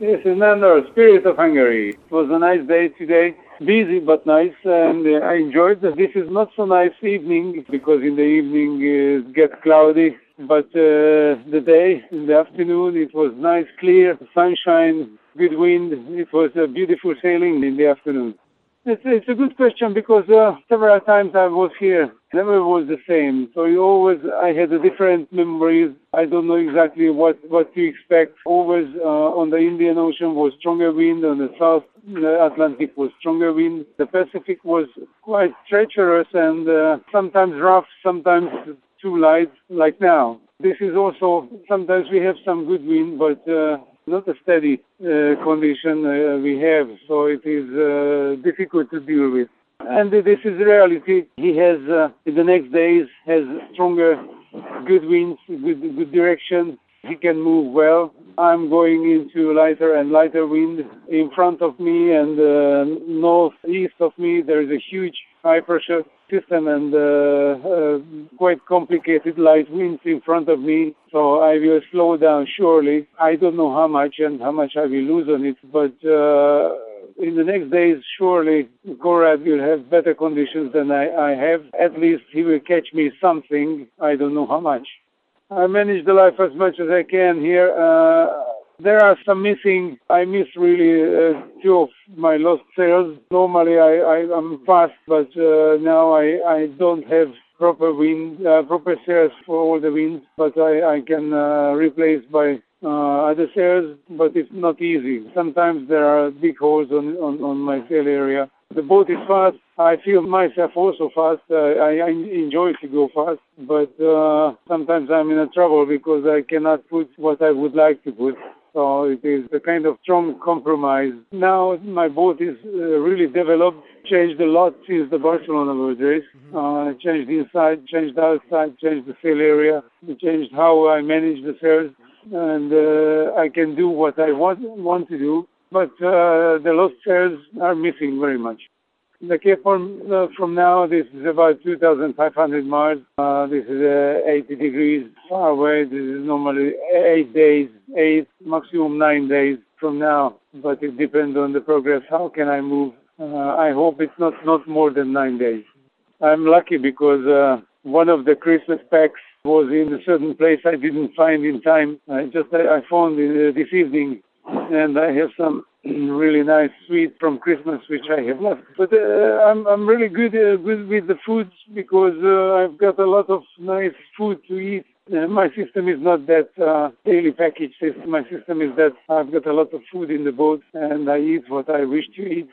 Yes, another spirit of Hungary. It was a nice day today, busy but nice, and uh, I enjoyed it. This is not so nice evening because in the evening it gets cloudy, but uh, the day, in the afternoon, it was nice, clear, sunshine, good wind. It was a beautiful sailing in the afternoon. It's, it's a good question because uh, several times I was here, never was the same. So you always, I had a different memories. I don't know exactly what what to expect. Always uh, on the Indian Ocean was stronger wind, on the South Atlantic was stronger wind. The Pacific was quite treacherous and uh, sometimes rough, sometimes too light, like now. This is also sometimes we have some good wind, but uh, not a steady uh, condition uh, we have, so it is uh, difficult to deal with. And this is reality. He has, uh, in the next days, has stronger, good winds, good, good direction. He can move well. I'm going into lighter and lighter wind in front of me and uh, northeast of me. There is a huge high pressure system and uh, uh, quite complicated light winds in front of me. So I will slow down surely. I don't know how much and how much I will lose on it, but uh, in the next days, surely Conrad will have better conditions than I, I have. At least he will catch me something. I don't know how much. I manage the life as much as I can here. Uh, there are some missing. I miss really uh, two of my lost sails. Normally I, I am fast, but uh, now I I don't have proper wind, uh, proper sails for all the winds. But I I can uh, replace by uh, other sails, but it's not easy. Sometimes there are big holes on on, on my sail area. The boat is fast. I feel myself also fast. Uh, I, I enjoy to go fast, but uh, sometimes I'm in a trouble because I cannot put what I would like to put. So it is a kind of strong compromise. Now my boat is uh, really developed, changed a lot since the Barcelona World Race. Mm-hmm. Uh, changed inside, changed outside, changed the sail area, changed how I manage the sails, and uh, I can do what I want, want to do. But uh, the lost sails are missing very much. The Cape Horn uh, from now, this is about 2,500 miles. Uh, this is uh, 80 degrees far away. This is normally eight days, eight, maximum nine days from now. But it depends on the progress. How can I move? Uh, I hope it's not, not more than nine days. I'm lucky because uh, one of the Christmas packs was in a certain place I didn't find in time. I just I, found it this evening and I have some really nice sweet from Christmas which I have left. But uh, I'm I'm really good uh, good with the foods because uh, I've got a lot of nice food to eat. Uh, my system is not that uh, daily package system. My system is that I've got a lot of food in the boat and I eat what I wish to eat.